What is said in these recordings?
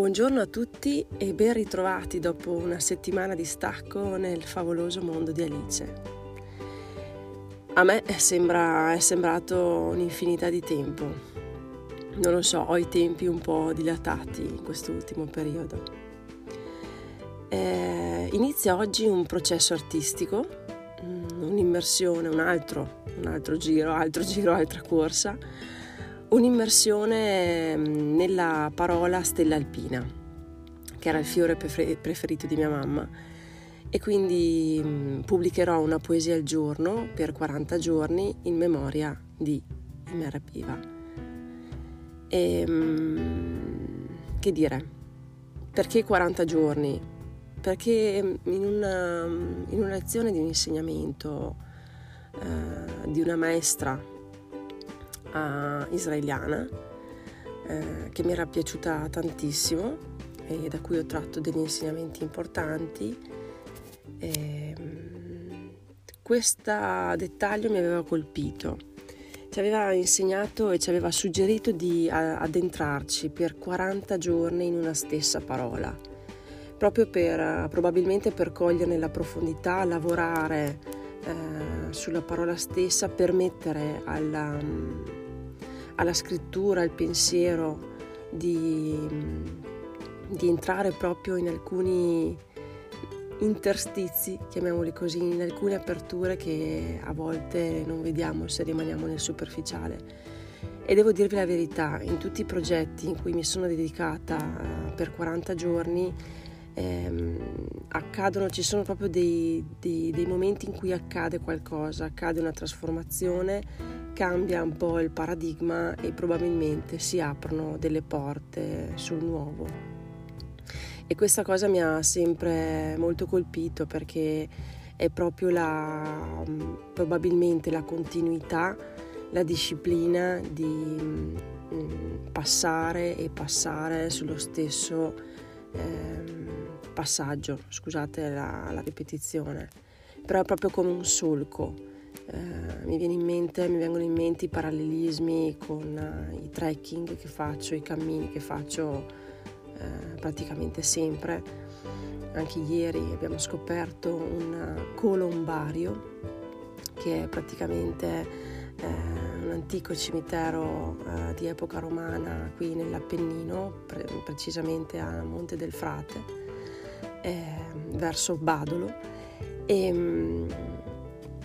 Buongiorno a tutti e ben ritrovati dopo una settimana di stacco nel favoloso mondo di Alice. A me sembra, è sembrato un'infinità di tempo. Non lo so, ho i tempi un po' dilatati in quest'ultimo periodo. Eh, inizia oggi un processo artistico, mm, un'immersione, un altro, un altro giro, altro giro, altra corsa un'immersione mm, nella parola stella alpina, che era il fiore preferito di mia mamma. E quindi mm, pubblicherò una poesia al giorno per 40 giorni in memoria di Imera Piva. E, mm, che dire? Perché 40 giorni? Perché in, una, in una lezione di un insegnamento eh, di una maestra uh, israeliana eh, che mi era piaciuta tantissimo e da cui ho tratto degli insegnamenti importanti. E, ehm, questo dettaglio mi aveva colpito. Ci aveva insegnato e ci aveva suggerito di addentrarci per 40 giorni in una stessa parola, proprio per probabilmente per coglierne la profondità, lavorare eh, sulla parola stessa, permettere alla, alla scrittura, al pensiero, di, di entrare proprio in alcuni interstizi, chiamiamoli così, in alcune aperture che a volte non vediamo se rimaniamo nel superficiale. E devo dirvi la verità, in tutti i progetti in cui mi sono dedicata eh, per 40 giorni, ehm, accadono, ci sono proprio dei, dei, dei momenti in cui accade qualcosa, accade una trasformazione cambia un po' il paradigma e probabilmente si aprono delle porte sul nuovo. E questa cosa mi ha sempre molto colpito perché è proprio la, probabilmente la continuità, la disciplina di mm, passare e passare sullo stesso eh, passaggio, scusate la, la ripetizione, però è proprio come un solco eh, mi, in mente, mi vengono in mente i parallelismi con uh, i trekking che faccio, i cammini che faccio uh, praticamente sempre. Anche ieri abbiamo scoperto un colombario che è praticamente un antico cimitero di epoca romana qui nell'Appennino, pre- precisamente a Monte del Frate, verso Badolo. E, mm,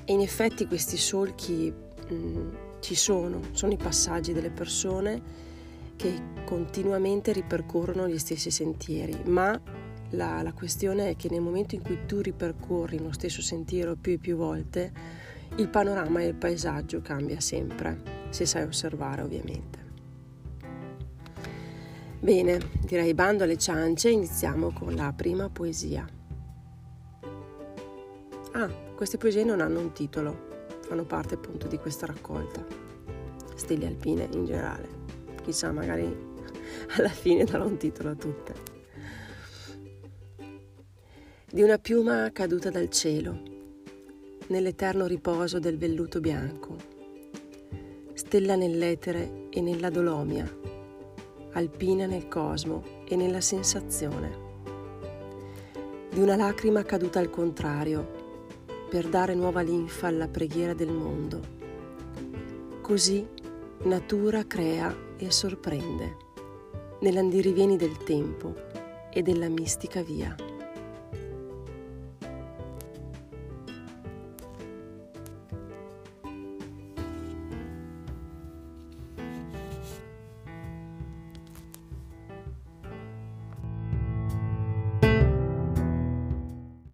e in effetti questi solchi mh, mm, ci sono, sono i passaggi delle persone che continuamente ripercorrono gli stessi sentieri, ma la, la, questione è che nel momento in cui tu ripercorri lo stesso sentiero più e più volte, il panorama e il paesaggio cambia sempre, se sai osservare ovviamente. Bene, direi bando alle ciance, iniziamo con la prima poesia. Ah, queste poesie non hanno un titolo, fanno parte appunto di questa raccolta. Stelle alpine in generale. Chissà, magari alla fine darò un titolo a tutte. Di una piuma caduta dal cielo, nell'eterno riposo del velluto bianco, stella nell'etere e nella dolomia, alpina nel cosmo e nella sensazione. Di una lacrima caduta al contrario, per dare nuova linfa alla preghiera del mondo. Così natura crea e sorprende nell'andirivieni del tempo e della mistica via.